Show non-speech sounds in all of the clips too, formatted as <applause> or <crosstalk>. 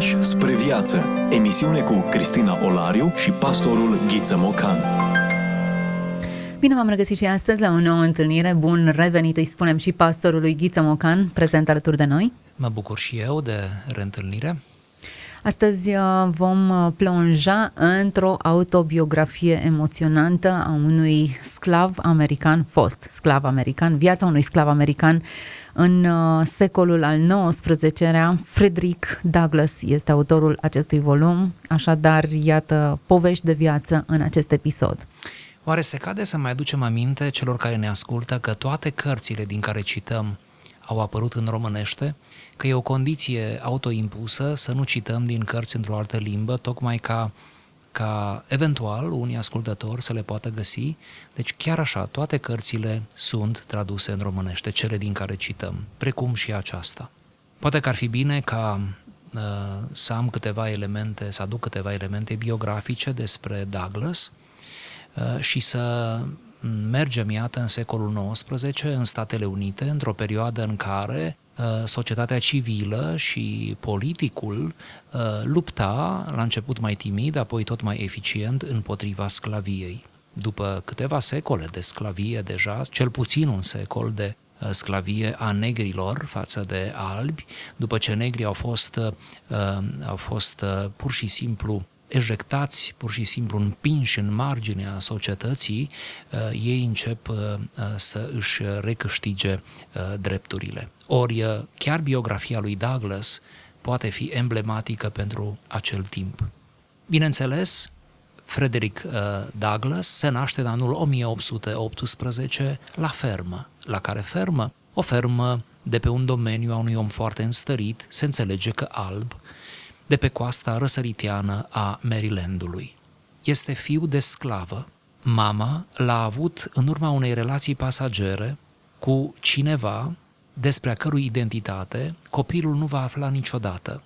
Pași spre viață. Emisiune cu Cristina Olariu și pastorul Ghiță Mocan. Bine v-am regăsit și astăzi la o nouă întâlnire. Bun revenit, îi spunem și pastorului Ghiță Mocan, prezent alături de noi. Mă bucur și eu de reîntâlnire. Astăzi uh, vom uh, plonja într-o autobiografie emoționantă a unui sclav american, fost sclav american, viața unui sclav american în uh, secolul al XIX-lea. Frederick Douglass este autorul acestui volum, așadar, iată, povești de viață în acest episod. Oare se cade să mai aducem aminte celor care ne ascultă că toate cărțile din care cităm au apărut în românește, că e o condiție autoimpusă să nu cităm din cărți într-o altă limbă, tocmai ca, ca eventual unii ascultători să le poată găsi. Deci chiar așa, toate cărțile sunt traduse în românește, cele din care cităm, precum și aceasta. Poate că ar fi bine ca uh, să am câteva elemente, să aduc câteva elemente biografice despre Douglas uh, și să mergem, iată, în secolul XIX, în Statele Unite, într-o perioadă în care uh, societatea civilă și politicul uh, lupta, la început mai timid, apoi tot mai eficient, împotriva sclaviei. După câteva secole de sclavie deja, cel puțin un secol de uh, sclavie a negrilor față de albi, după ce negrii au fost, au fost pur și simplu ejectați, pur și simplu împinși în marginea societății, uh, ei încep uh, uh, să își recâștige drepturile. Ori chiar biografia lui Douglas poate fi emblematică pentru acel timp. Bineînțeles, Frederick Douglass se naște în anul 1818 la fermă. La care fermă? O fermă de pe un domeniu a unui om foarte înstărit, se înțelege că alb, de pe coasta răsăriteană a Marylandului. Este fiu de sclavă. Mama l-a avut în urma unei relații pasagere cu cineva despre a cărui identitate copilul nu va afla niciodată.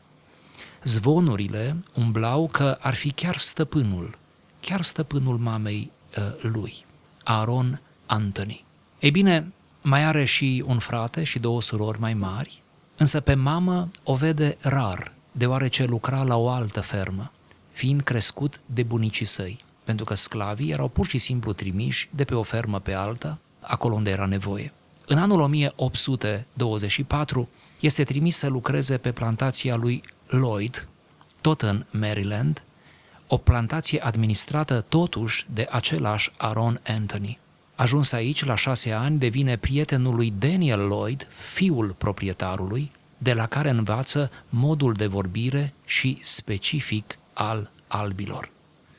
Zvonurile umblau că ar fi chiar stăpânul, chiar stăpânul mamei uh, lui, Aaron Anthony. Ei bine, mai are și un frate și două surori mai mari, însă pe mamă o vede rar deoarece lucra la o altă fermă, fiind crescut de bunicii săi, pentru că sclavii erau pur și simplu trimiși de pe o fermă pe alta, acolo unde era nevoie. În anul 1824 este trimis să lucreze pe plantația lui Lloyd, tot în Maryland, o plantație administrată totuși de același Aaron Anthony. Ajuns aici, la șase ani, devine prietenul lui Daniel Lloyd, fiul proprietarului, de la care învață modul de vorbire și specific al albilor.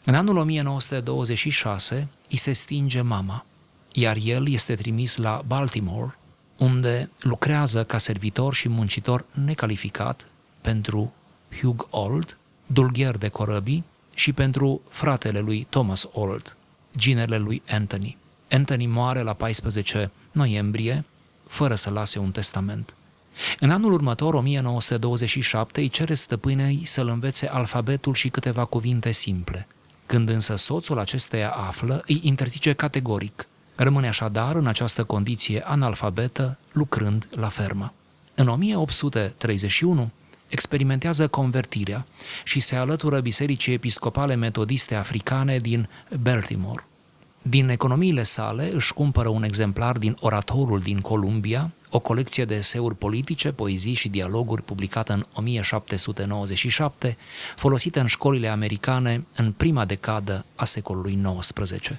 În anul 1926 îi se stinge mama, iar el este trimis la Baltimore, unde lucrează ca servitor și muncitor necalificat pentru Hugh Old, dulgher de corăbii, și pentru fratele lui Thomas Old, ginele lui Anthony. Anthony moare la 14 noiembrie, fără să lase un testament. În anul următor, 1927, îi cere stăpânei să-l învețe alfabetul și câteva cuvinte simple. Când însă soțul acesteia află, îi interzice categoric. Rămâne așadar în această condiție analfabetă, lucrând la fermă. În 1831, experimentează convertirea și se alătură Bisericii Episcopale Metodiste Africane din Baltimore. Din economiile sale își cumpără un exemplar din Oratorul din Columbia, o colecție de eseuri politice, poezii și dialoguri publicată în 1797, folosită în școlile americane în prima decadă a secolului XIX.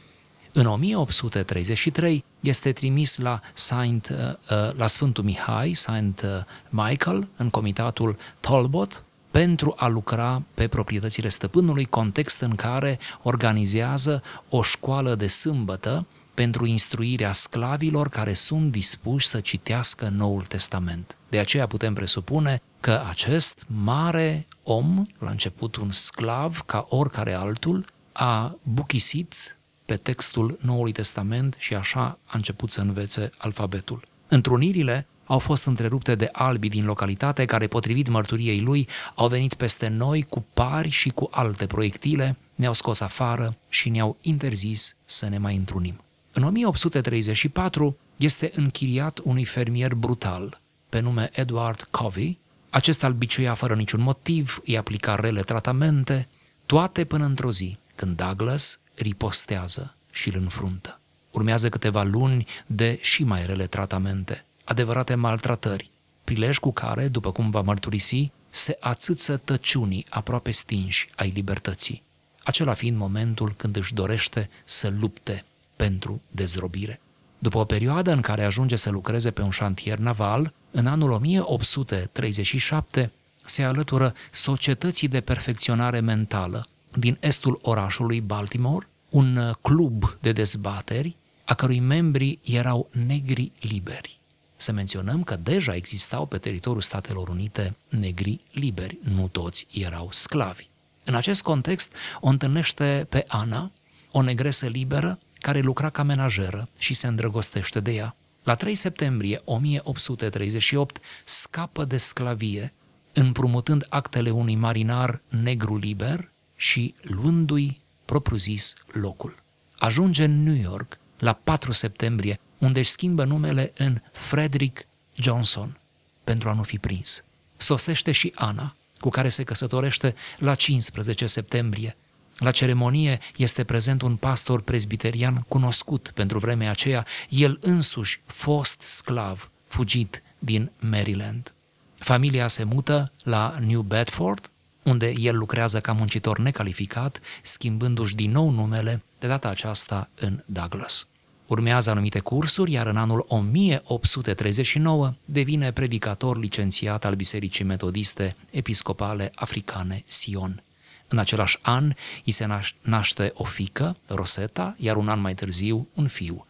În 1833 este trimis la, Saint, uh, uh, la Sfântul Mihai, Saint uh, Michael, în comitatul Talbot, pentru a lucra pe proprietățile stăpânului, context în care organizează o școală de sâmbătă pentru instruirea sclavilor care sunt dispuși să citească Noul Testament. De aceea putem presupune că acest mare om, la început un sclav ca oricare altul, a buchisit pe textul Noului Testament și așa a început să învețe alfabetul. Întrunirile au fost întrerupte de albi din localitate care, potrivit mărturiei lui, au venit peste noi cu pari și cu alte proiectile, ne-au scos afară și ne-au interzis să ne mai întrunim. În 1834 este închiriat unui fermier brutal, pe nume Edward Covey, Acesta îl biciuia fără niciun motiv, îi aplica rele tratamente, toate până într-o zi, când Douglas ripostează și îl înfruntă. Urmează câteva luni de și mai rele tratamente, adevărate maltratări, prilej cu care, după cum va mărturisi, se ațâță tăciunii aproape stinși ai libertății, acela fiind momentul când își dorește să lupte pentru dezrobire. După o perioadă în care ajunge să lucreze pe un șantier naval, în anul 1837 se alătură Societății de Perfecționare Mentală din estul orașului Baltimore, un club de dezbateri a cărui membri erau negri liberi. Să menționăm că deja existau pe teritoriul Statelor Unite negri liberi, nu toți erau sclavi. În acest context o întâlnește pe Ana, o negresă liberă, care lucra ca menajeră și se îndrăgostește de ea. La 3 septembrie 1838 scapă de sclavie, împrumutând actele unui marinar negru liber și luându-i propriu-zis locul. Ajunge în New York la 4 septembrie, unde își schimbă numele în Frederick Johnson pentru a nu fi prins. Sosește și Ana, cu care se căsătorește la 15 septembrie. La ceremonie este prezent un pastor presbiterian cunoscut pentru vremea aceea, el însuși fost sclav, fugit din Maryland. Familia se mută la New Bedford, unde el lucrează ca muncitor necalificat, schimbându-și din nou numele, de data aceasta în Douglas. Urmează anumite cursuri, iar în anul 1839 devine predicator licențiat al Bisericii Metodiste Episcopale Africane Sion. În același an îi se naște o fică, Rosetta, iar un an mai târziu un fiu,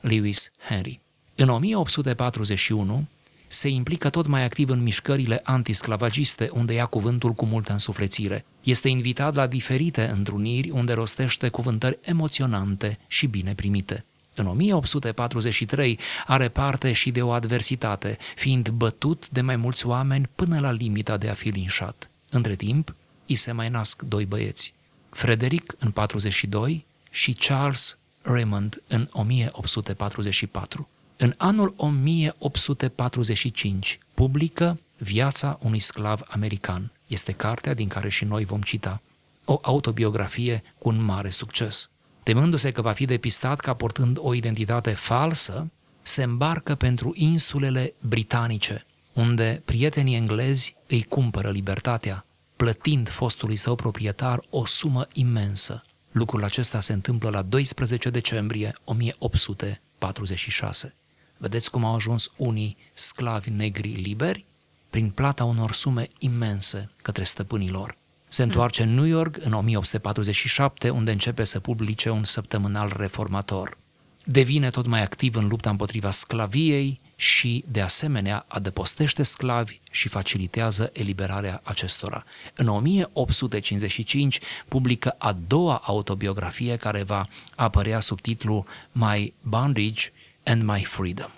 Lewis Henry. În 1841 se implică tot mai activ în mișcările antisclavagiste, unde ia cuvântul cu multă însuflețire. Este invitat la diferite întruniri unde rostește cuvântări emoționante și bine primite. În 1843 are parte și de o adversitate, fiind bătut de mai mulți oameni până la limita de a fi linșat. Între timp, îi se mai nasc doi băieți, Frederick în 42 și Charles Raymond în 1844. În anul 1845 publică Viața unui sclav american. Este cartea din care și noi vom cita. O autobiografie cu un mare succes. Temându-se că va fi depistat ca portând o identitate falsă, se îmbarcă pentru insulele britanice, unde prietenii englezi îi cumpără libertatea, plătind fostului său proprietar o sumă imensă. Lucrul acesta se întâmplă la 12 decembrie 1846. Vedeți cum au ajuns unii sclavi negri liberi? Prin plata unor sume imense către stăpânii lor. Se întoarce în New York în 1847, unde începe să publice un săptămânal reformator. Devine tot mai activ în lupta împotriva sclaviei și, de asemenea, adăpostește sclavi și facilitează eliberarea acestora. În 1855 publică a doua autobiografie care va apărea sub titlul My Bondage and My Freedom.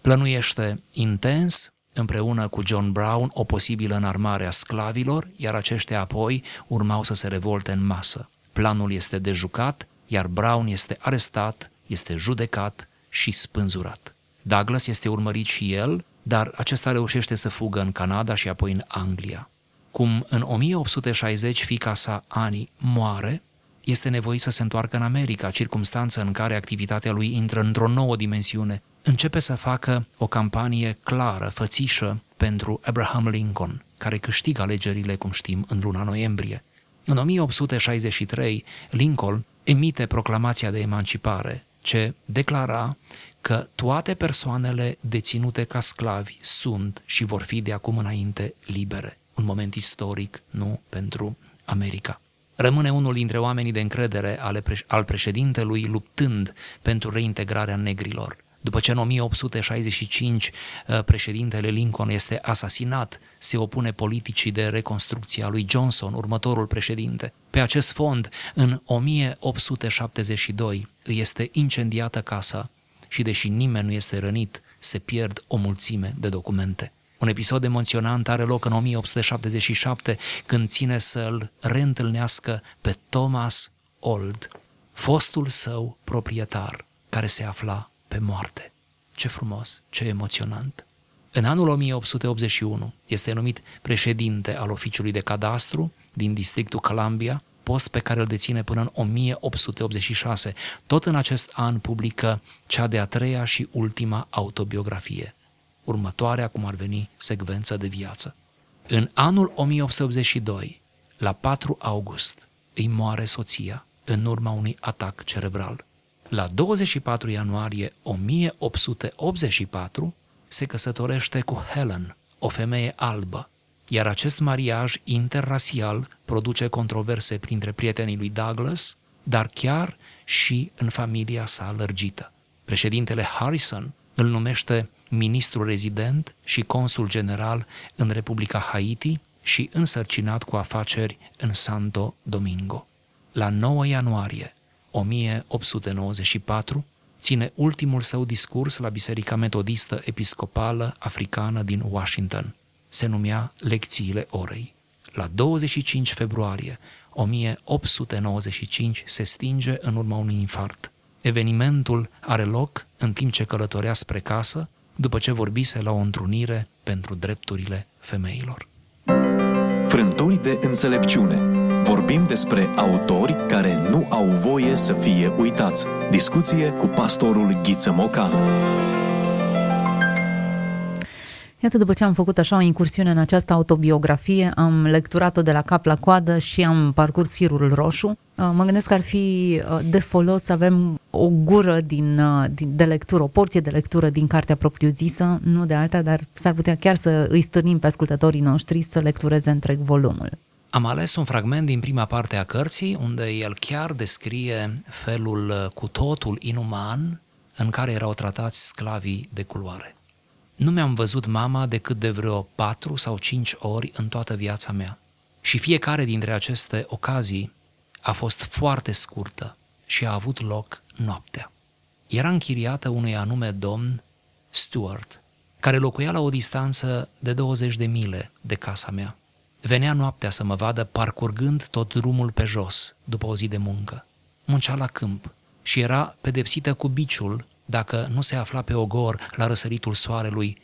Plănuiește intens împreună cu John Brown o posibilă înarmare a sclavilor, iar aceștia apoi urmau să se revolte în masă. Planul este dejucat, iar Brown este arestat, este judecat și spânzurat. Douglas este urmărit și el, dar acesta reușește să fugă în Canada și apoi în Anglia. Cum în 1860 fica sa Annie moare, este nevoit să se întoarcă în America, circumstanță în care activitatea lui intră într-o nouă dimensiune. Începe să facă o campanie clară, fățișă pentru Abraham Lincoln, care câștigă alegerile, cum știm, în luna noiembrie. În 1863, Lincoln emite proclamația de emancipare, ce declara că toate persoanele deținute ca sclavi sunt și vor fi de acum înainte libere. Un moment istoric, nu pentru America rămâne unul dintre oamenii de încredere ale preș- al președintelui luptând pentru reintegrarea negrilor. După ce în 1865 uh, președintele Lincoln este asasinat, se opune politicii de reconstrucție a lui Johnson, următorul președinte. Pe acest fond, în 1872 îi este incendiată casa și deși nimeni nu este rănit, se pierd o mulțime de documente. Un episod emoționant are loc în 1877 când ține să-l reîntâlnească pe Thomas Old, fostul său proprietar, care se afla pe moarte. Ce frumos, ce emoționant! În anul 1881 este numit președinte al oficiului de cadastru din districtul Columbia, post pe care îl deține până în 1886. Tot în acest an publică cea de-a treia și ultima autobiografie, următoarea cum ar veni secvență de viață. În anul 1882, la 4 august, îi moare soția în urma unui atac cerebral. La 24 ianuarie 1884 se căsătorește cu Helen, o femeie albă, iar acest mariaj interrasial produce controverse printre prietenii lui Douglas, dar chiar și în familia sa lărgită. Președintele Harrison îl numește ministru rezident și consul general în Republica Haiti și însărcinat cu afaceri în Santo Domingo. La 9 ianuarie 1894 ține ultimul său discurs la Biserica Metodistă Episcopală Africană din Washington. Se numea Lecțiile Orei. La 25 februarie 1895 se stinge în urma unui infart. Evenimentul are loc în timp ce călătorea spre casă, după ce vorbise la o întrunire pentru drepturile femeilor. Frânturi de înțelepciune Vorbim despre autori care nu au voie să fie uitați. Discuție cu pastorul Ghiță Mocan. Iată, după ce am făcut așa o incursiune în această autobiografie, am lecturat-o de la cap la coadă și am parcurs firul roșu. Uh, mă gândesc că ar fi uh, de folos să avem o gură din, uh, din, de lectură, o porție de lectură din cartea propriu-zisă, nu de alta, dar s-ar putea chiar să îi stârnim pe ascultătorii noștri să lectureze întreg volumul. Am ales un fragment din prima parte a cărții, unde el chiar descrie felul uh, cu totul inuman în care erau tratați sclavii de culoare. Nu mi-am văzut mama decât de vreo patru sau cinci ori în toată viața mea. Și fiecare dintre aceste ocazii a fost foarte scurtă și a avut loc noaptea. Era închiriată unui anume domn, Stuart, care locuia la o distanță de 20 de mile de casa mea. Venea noaptea să mă vadă parcurgând tot drumul pe jos, după o zi de muncă. Muncea la câmp și era pedepsită cu biciul dacă nu se afla pe ogor la răsăritul soarelui,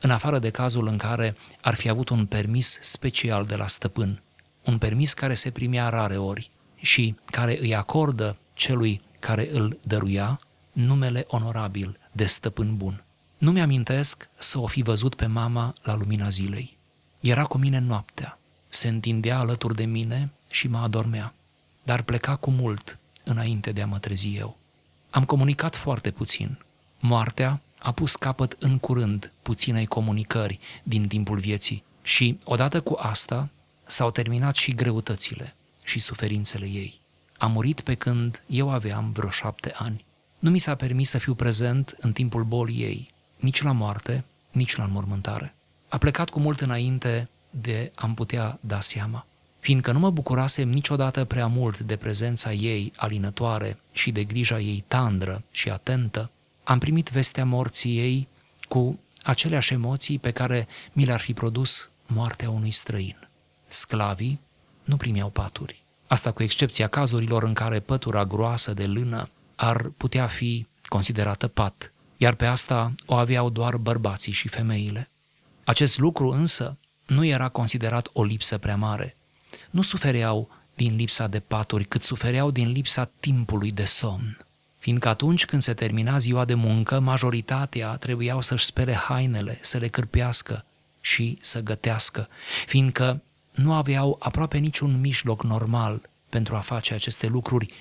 în afară de cazul în care ar fi avut un permis special de la stăpân, un permis care se primea rare ori și care îi acordă celui care îl dăruia numele onorabil de stăpân bun. Nu mi-amintesc să o fi văzut pe mama la lumina zilei. Era cu mine noaptea se întindea alături de mine și mă adormea, dar pleca cu mult înainte de a mă trezi eu. Am comunicat foarte puțin. Moartea a pus capăt în curând puținei comunicări din timpul vieții și, odată cu asta, s-au terminat și greutățile și suferințele ei. A murit pe când eu aveam vreo șapte ani. Nu mi s-a permis să fiu prezent în timpul bolii ei, nici la moarte, nici la înmormântare. A plecat cu mult înainte de am putea da seama. Fiindcă nu mă bucurasem niciodată prea mult de prezența ei alinătoare și de grija ei tandră și atentă, am primit vestea morții ei cu aceleași emoții pe care mi le-ar fi produs moartea unui străin. Sclavii nu primeau paturi. Asta cu excepția cazurilor în care pătura groasă de lână ar putea fi considerată pat, iar pe asta o aveau doar bărbații și femeile. Acest lucru însă nu era considerat o lipsă prea mare. Nu sufereau din lipsa de paturi, cât sufereau din lipsa timpului de somn. Fiindcă atunci când se termina ziua de muncă, majoritatea trebuiau să-și spere hainele, să le cârpească și să gătească, fiindcă nu aveau aproape niciun mijloc normal pentru a face aceste lucruri.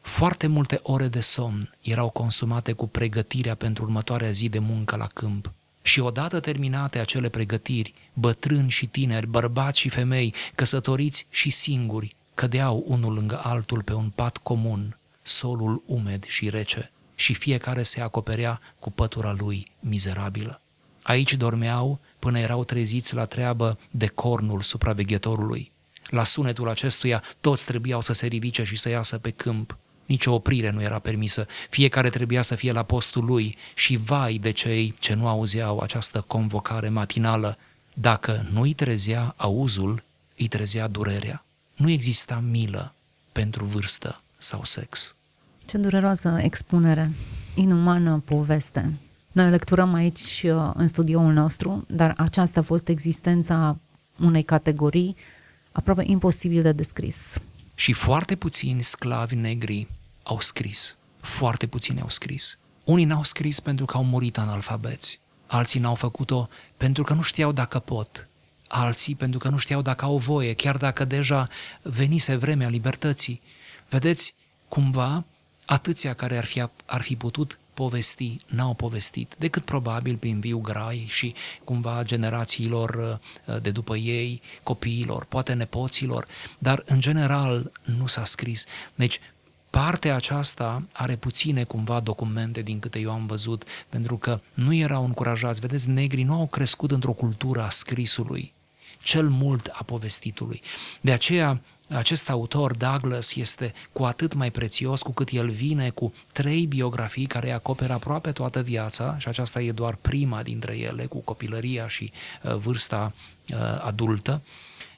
Foarte multe ore de somn erau consumate cu pregătirea pentru următoarea zi de muncă la câmp. Și odată terminate acele pregătiri, bătrâni și tineri, bărbați și femei, căsătoriți și singuri, cădeau unul lângă altul pe un pat comun, solul umed și rece, și fiecare se acoperea cu pătura lui mizerabilă. Aici dormeau până erau treziți la treabă de cornul supraveghetorului. La sunetul acestuia toți trebuiau să se ridice și să iasă pe câmp, nici o oprire nu era permisă, fiecare trebuia să fie la postul lui și vai de cei ce nu auzeau această convocare matinală. Dacă nu îi trezea auzul, îi trezea durerea. Nu exista milă pentru vârstă sau sex. Ce dureroasă expunere, inumană poveste. Noi lecturăm aici uh, în studioul nostru, dar aceasta a fost existența unei categorii aproape imposibil de descris. Și foarte puțini sclavi negri au scris. Foarte puțini au scris. Unii n-au scris pentru că au murit analfabeți. Alții n-au făcut-o pentru că nu știau dacă pot. Alții pentru că nu știau dacă au voie, chiar dacă deja venise vremea libertății. Vedeți, cumva, atâția care ar fi, ar fi putut povesti, n-au povestit, decât probabil prin viu grai și cumva generațiilor uh, de după ei, copiilor, poate nepoților, dar în general nu s-a scris. Deci partea aceasta are puține cumva documente din câte eu am văzut, pentru că nu erau încurajați. Vedeți, negrii nu au crescut într-o cultură a scrisului, cel mult a povestitului. De aceea, acest autor, Douglas, este cu atât mai prețios cu cât el vine cu trei biografii care acoperă aproape toată viața și aceasta e doar prima dintre ele, cu copilăria și uh, vârsta uh, adultă.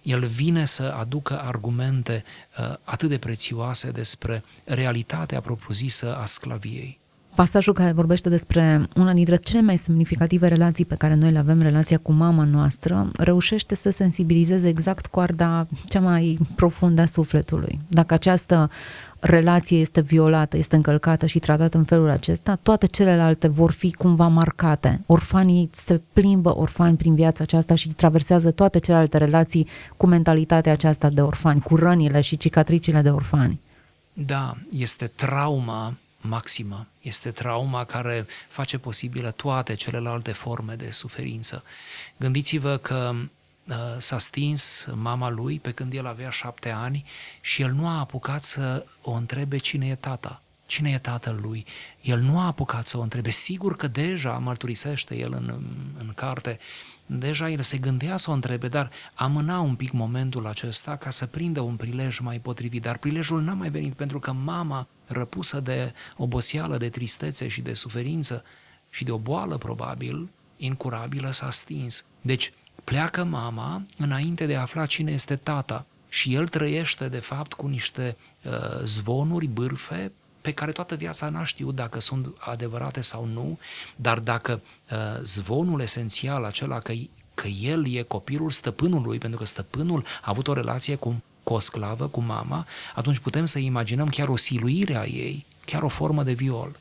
El vine să aducă argumente uh, atât de prețioase despre realitatea propriu-zisă a sclaviei. Pasajul care vorbește despre una dintre cele mai semnificative relații pe care noi le avem, relația cu mama noastră, reușește să sensibilizeze exact coarda cea mai profundă a sufletului. Dacă această relație este violată, este încălcată și tratată în felul acesta, toate celelalte vor fi cumva marcate. Orfanii se plimbă orfani prin viața aceasta și traversează toate celelalte relații cu mentalitatea aceasta de orfani, cu rănile și cicatricile de orfani. Da, este trauma maximă. Este trauma care face posibilă toate celelalte forme de suferință. Gândiți-vă că uh, s-a stins mama lui pe când el avea șapte ani și el nu a apucat să o întrebe cine e tata. Cine e tatăl lui? El nu a apucat să o întrebe. Sigur că deja mărturisește el în, în carte Deja el se gândea să o întrebe, dar amâna un pic momentul acesta ca să prindă un prilej mai potrivit. Dar prilejul n-a mai venit pentru că mama, răpusă de oboseală, de tristețe și de suferință și de o boală probabil, incurabilă, s-a stins. Deci pleacă mama înainte de a afla cine este tata și el trăiește de fapt cu niște uh, zvonuri, bârfe, pe care toată viața n-a știut dacă sunt adevărate sau nu, dar dacă uh, zvonul esențial, acela că, că el e copilul stăpânului, pentru că stăpânul a avut o relație cu, cu o sclavă, cu mama, atunci putem să imaginăm chiar o siluire a ei, chiar o formă de viol.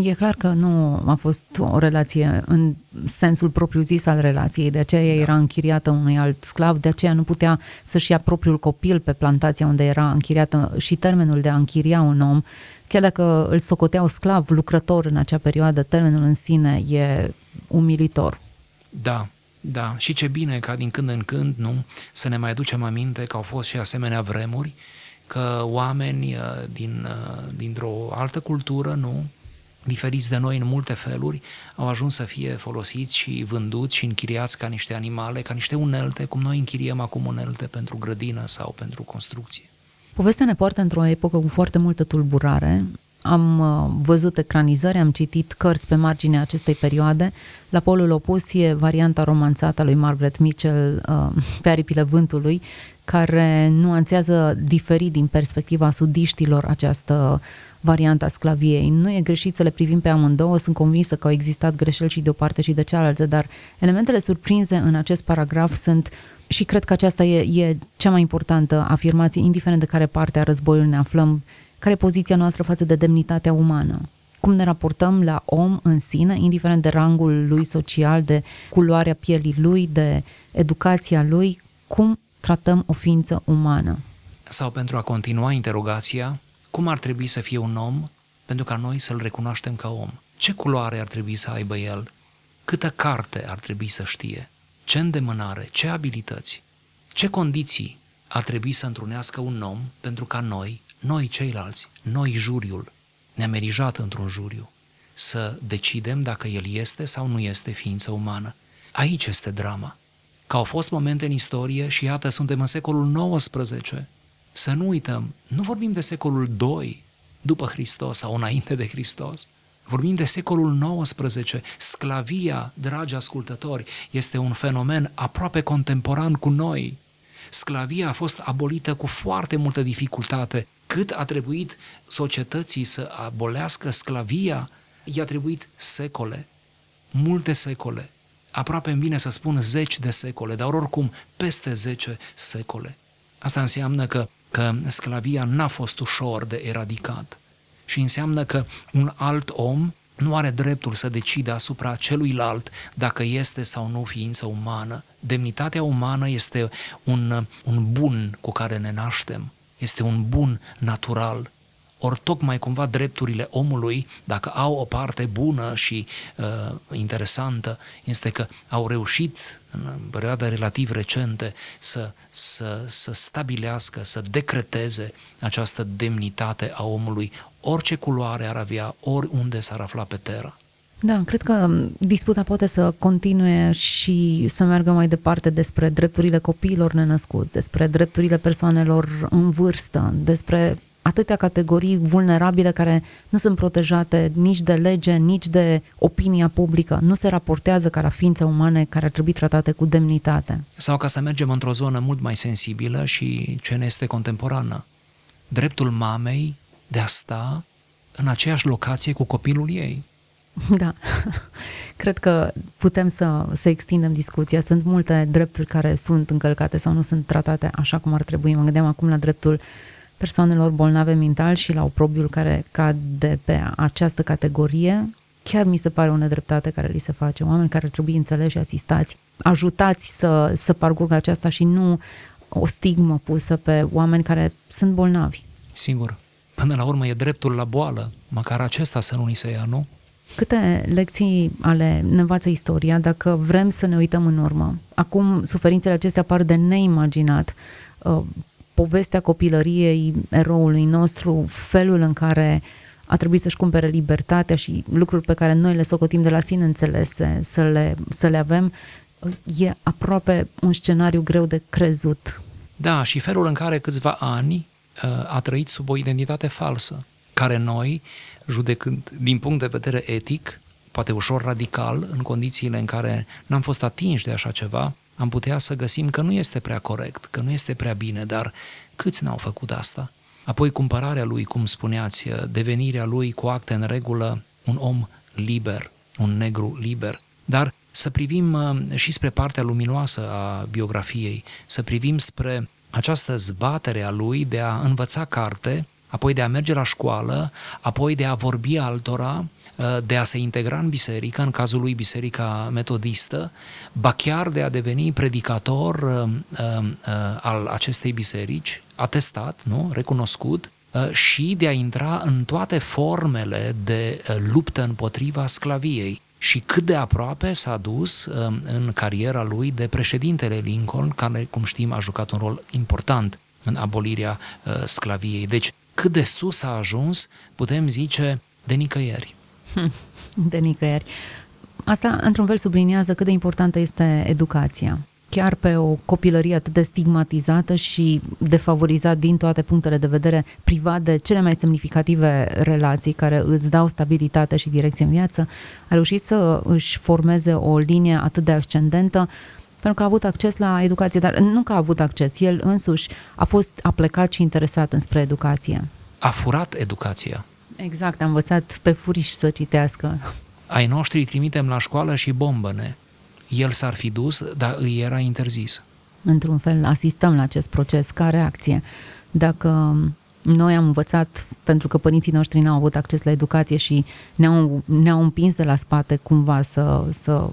E clar că nu a fost o relație în sensul propriu-zis al relației, de aceea ea da. era închiriată unui alt sclav, de aceea nu putea să-și ia propriul copil pe plantația unde era închiriată și termenul de a închiria un om chiar dacă îl socoteau sclav, lucrător în acea perioadă, termenul în sine e umilitor. Da, da, și ce bine ca din când în când, nu, să ne mai aducem aminte că au fost și asemenea vremuri, că oameni uh, din, uh, dintr-o altă cultură, nu, diferiți de noi în multe feluri, au ajuns să fie folosiți și vânduți și închiriați ca niște animale, ca niște unelte, cum noi închiriem acum unelte pentru grădină sau pentru construcție. Povestea ne poartă într-o epocă cu foarte multă tulburare. Am uh, văzut ecranizări, am citit cărți pe marginea acestei perioade. La polul opus e varianta romanțată a lui Margaret Mitchell, uh, Pe aripile vântului, care nuanțează diferit din perspectiva sudiștilor această varianta sclaviei. Nu e greșit să le privim pe amândouă, sunt convinsă că au existat greșeli și de o parte și de cealaltă, dar elementele surprinse în acest paragraf sunt și cred că aceasta e, e cea mai importantă afirmație, indiferent de care parte a războiului ne aflăm, care e poziția noastră față de demnitatea umană. Cum ne raportăm la om în sine, indiferent de rangul lui social, de culoarea pielii lui, de educația lui, cum tratăm o ființă umană. Sau pentru a continua interogația, cum ar trebui să fie un om pentru ca noi să-l recunoaștem ca om? Ce culoare ar trebui să aibă el? Câtă carte ar trebui să știe? ce îndemânare, ce abilități, ce condiții ar trebui să întrunească un om pentru ca noi, noi ceilalți, noi juriul, ne-am merijat într-un juriu, să decidem dacă el este sau nu este ființă umană. Aici este drama. Că au fost momente în istorie și iată, suntem în secolul XIX. Să nu uităm, nu vorbim de secolul II după Hristos sau înainte de Hristos, Vorbim de secolul XIX. Sclavia, dragi ascultători, este un fenomen aproape contemporan cu noi. Sclavia a fost abolită cu foarte multă dificultate. Cât a trebuit societății să abolească sclavia, i-a trebuit secole. multe secole, aproape îmi vine să spun zeci de secole, dar oricum peste zece secole. Asta înseamnă că, că sclavia n-a fost ușor de eradicat și înseamnă că un alt om nu are dreptul să decide asupra celuilalt dacă este sau nu ființă umană. Demnitatea umană este un, un bun cu care ne naștem, este un bun natural ori tocmai cumva drepturile omului, dacă au o parte bună și uh, interesantă, este că au reușit în perioada relativ recente să, să, să stabilească, să decreteze această demnitate a omului, orice culoare ar avea, oriunde s-ar afla pe terra. Da, cred că disputa poate să continue și să meargă mai departe despre drepturile copiilor nenăscuți, despre drepturile persoanelor în vârstă, despre atâtea categorii vulnerabile care nu sunt protejate nici de lege, nici de opinia publică, nu se raportează ca la ființe umane care ar trebui tratate cu demnitate. Sau ca să mergem într-o zonă mult mai sensibilă și ce ne este contemporană. Dreptul mamei de a sta în aceeași locație cu copilul ei. Da, <laughs> cred că putem să, să extindem discuția. Sunt multe drepturi care sunt încălcate sau nu sunt tratate așa cum ar trebui. Mă gândeam acum la dreptul persoanelor bolnave mental și la oprobiul care cade pe această categorie, chiar mi se pare o nedreptate care li se face. Oameni care trebuie înțeleși, asistați, ajutați să, să parcurgă aceasta și nu o stigmă pusă pe oameni care sunt bolnavi. Sigur. Până la urmă e dreptul la boală, măcar acesta să nu ni se ia, nu? Câte lecții ale ne învață istoria dacă vrem să ne uităm în urmă? Acum suferințele acestea par de neimaginat. Uh, povestea copilăriei eroului nostru, felul în care a trebuit să-și cumpere libertatea și lucruri pe care noi le socotim de la sine înțelese să le, să le avem, e aproape un scenariu greu de crezut. Da, și felul în care câțiva ani uh, a trăit sub o identitate falsă, care noi, judecând din punct de vedere etic, poate ușor radical, în condițiile în care n-am fost atinși de așa ceva, am putea să găsim că nu este prea corect, că nu este prea bine, dar câți n-au făcut asta? Apoi cumpărarea lui, cum spuneați, devenirea lui cu acte în regulă, un om liber, un negru liber. Dar să privim uh, și spre partea luminoasă a biografiei, să privim spre această zbatere a lui de a învăța carte, apoi de a merge la școală, apoi de a vorbi altora, Uh, de a se integra în biserică, în cazul lui biserica metodistă, ba chiar de a deveni predicator uh, uh, al acestei biserici, atestat, nu? recunoscut, și de a intra în toate formele de luptă împotriva sclaviei și cât de aproape s-a dus în cariera lui de președintele Lincoln, care, cum știm, a jucat un rol important în abolirea sclaviei. Deci, cât de sus a ajuns, putem zice, de nicăieri. <laughs> de nicăieri. Asta, într-un fel, subliniază cât de importantă este educația. Chiar pe o copilărie atât de stigmatizată și defavorizat din toate punctele de vedere privat de cele mai semnificative relații care îți dau stabilitate și direcție în viață, a reușit să își formeze o linie atât de ascendentă pentru că a avut acces la educație, dar nu că a avut acces, el însuși a fost aplecat și interesat înspre educație. A furat educația. Exact, am învățat pe furiș să citească. Ai noștri îi trimitem la școală și bombăne. El s-ar fi dus, dar îi era interzis. Într-un fel, asistăm la acest proces ca reacție. Dacă noi am învățat, pentru că părinții noștri n-au avut acces la educație și ne-au, ne-au împins de la spate cumva să, să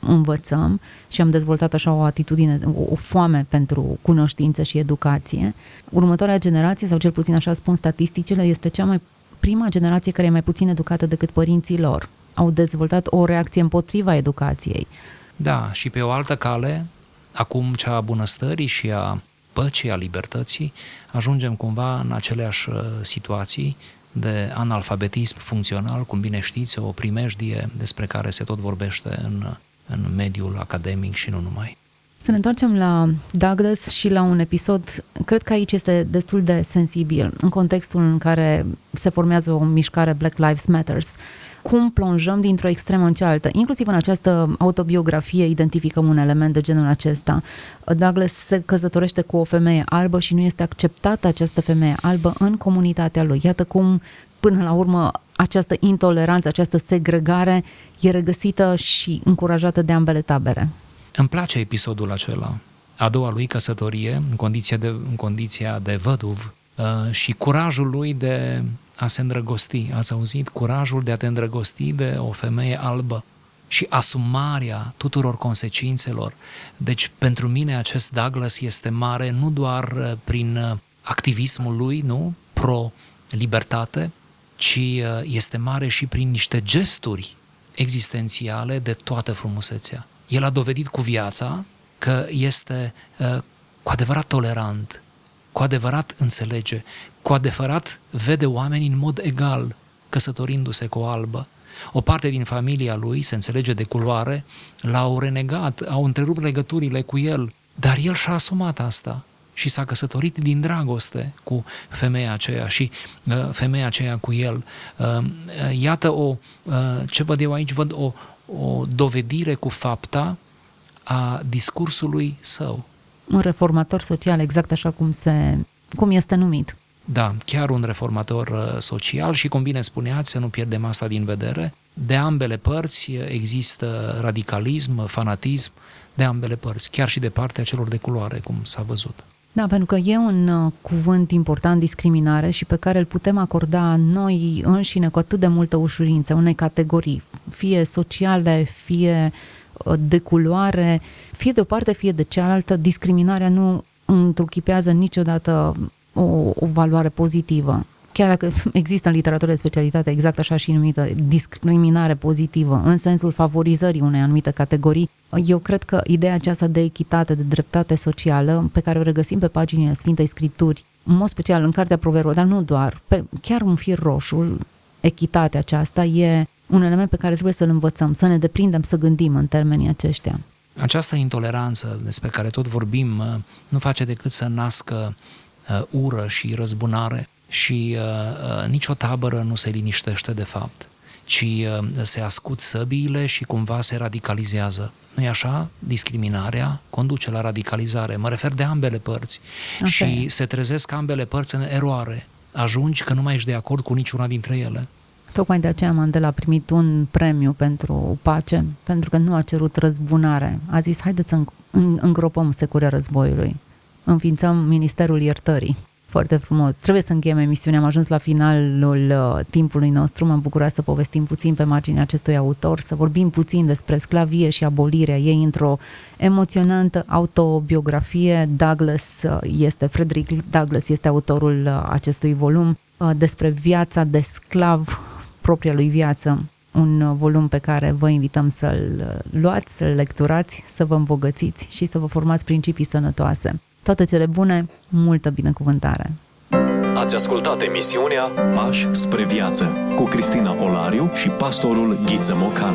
învățăm și am dezvoltat așa o atitudine, o, o foame pentru cunoștință și educație. Următoarea generație, sau cel puțin așa spun statisticile, este cea mai prima generație care e mai puțin educată decât părinții lor. Au dezvoltat o reacție împotriva educației. Da, și pe o altă cale, acum cea a bunăstării și a păcii, a libertății, ajungem cumva în aceleași uh, situații de analfabetism funcțional, cum bine știți, o primejdie despre care se tot vorbește în, în mediul academic și nu numai. Să ne întoarcem la Douglas și la un episod, cred că aici este destul de sensibil, în contextul în care se formează o mișcare Black Lives Matters. Cum plonjăm dintr-o extremă în cealaltă? Inclusiv în această autobiografie identificăm un element de genul acesta. Douglas se căsătorește cu o femeie albă și nu este acceptată această femeie albă în comunitatea lui. Iată cum până la urmă această intoleranță, această segregare e regăsită și încurajată de ambele tabere. Îmi place episodul acela, a doua lui căsătorie, în condiția de, în condiția de văduv, uh, și curajul lui de a se îndrăgosti. Ați auzit? Curajul de a te îndrăgosti de o femeie albă și asumarea tuturor consecințelor. Deci, pentru mine, acest Douglas este mare nu doar uh, prin uh, activismul lui, nu? Pro-libertate, ci uh, este mare și prin niște gesturi existențiale de toată frumusețea. El a dovedit cu viața că este cu adevărat tolerant, cu adevărat înțelege, cu adevărat vede oamenii în mod egal, căsătorindu-se cu o albă. O parte din familia lui, se înțelege de culoare, l-au renegat, au întrerupt legăturile cu el, dar el și-a asumat asta și s-a căsătorit din dragoste cu femeia aceea și uh, femeia aceea cu el. Uh, iată o, uh, ce văd eu aici, văd o, o dovedire cu fapta a discursului său. Un reformator social, exact așa cum, se, cum este numit. Da, chiar un reformator uh, social și, cum bine spuneați, să nu pierdem asta din vedere, de ambele părți există radicalism, fanatism, de ambele părți, chiar și de partea celor de culoare, cum s-a văzut. Da, pentru că e un uh, cuvânt important, discriminare, și pe care îl putem acorda noi înșine cu atât de multă ușurință, unei categorii, fie sociale, fie uh, de culoare, fie de o parte, fie de cealaltă, discriminarea nu întruchipează niciodată o, o valoare pozitivă. Chiar dacă <laughs> există în literatură de specialitate exact așa și numită discriminare pozitivă, în sensul favorizării unei anumite categorii, eu cred că ideea aceasta de echitate, de dreptate socială, pe care o regăsim pe paginile Sfintei Scripturi, în mod special în Cartea Proverbelor, dar nu doar, pe, chiar un fir roșu, echitatea aceasta e un element pe care trebuie să-l învățăm, să ne deprindem, să gândim în termenii aceștia. Această intoleranță despre care tot vorbim uh, nu face decât să nască uh, ură și răzbunare și uh, uh, nicio tabără nu se liniștește de fapt, ci uh, se ascund săbiile și cumva se radicalizează. nu e așa? Discriminarea conduce la radicalizare. Mă refer de ambele părți. Okay. Și se trezesc ambele părți în eroare. Ajungi că nu mai ești de acord cu niciuna dintre ele. Tocmai de aceea Mandela a primit un premiu pentru pace, pentru că nu a cerut răzbunare. A zis, haideți să îngropăm securea războiului. Înființăm Ministerul Iertării. Foarte frumos. Trebuie să încheiem emisiunea. Am ajuns la finalul uh, timpului nostru. M-am bucurat să povestim puțin pe marginea acestui autor, să vorbim puțin despre sclavie și abolirea ei într-o emoționantă autobiografie. Douglas uh, este, Frederick Douglas este autorul uh, acestui volum uh, despre viața de sclav, propria lui viață. Un uh, volum pe care vă invităm să-l uh, luați, să-l lecturați, să vă îmbogățiți și să vă formați principii sănătoase. Toate cele bune, multă binecuvântare! Ați ascultat emisiunea Pași spre viață cu Cristina Olariu și pastorul Ghiță Mocan.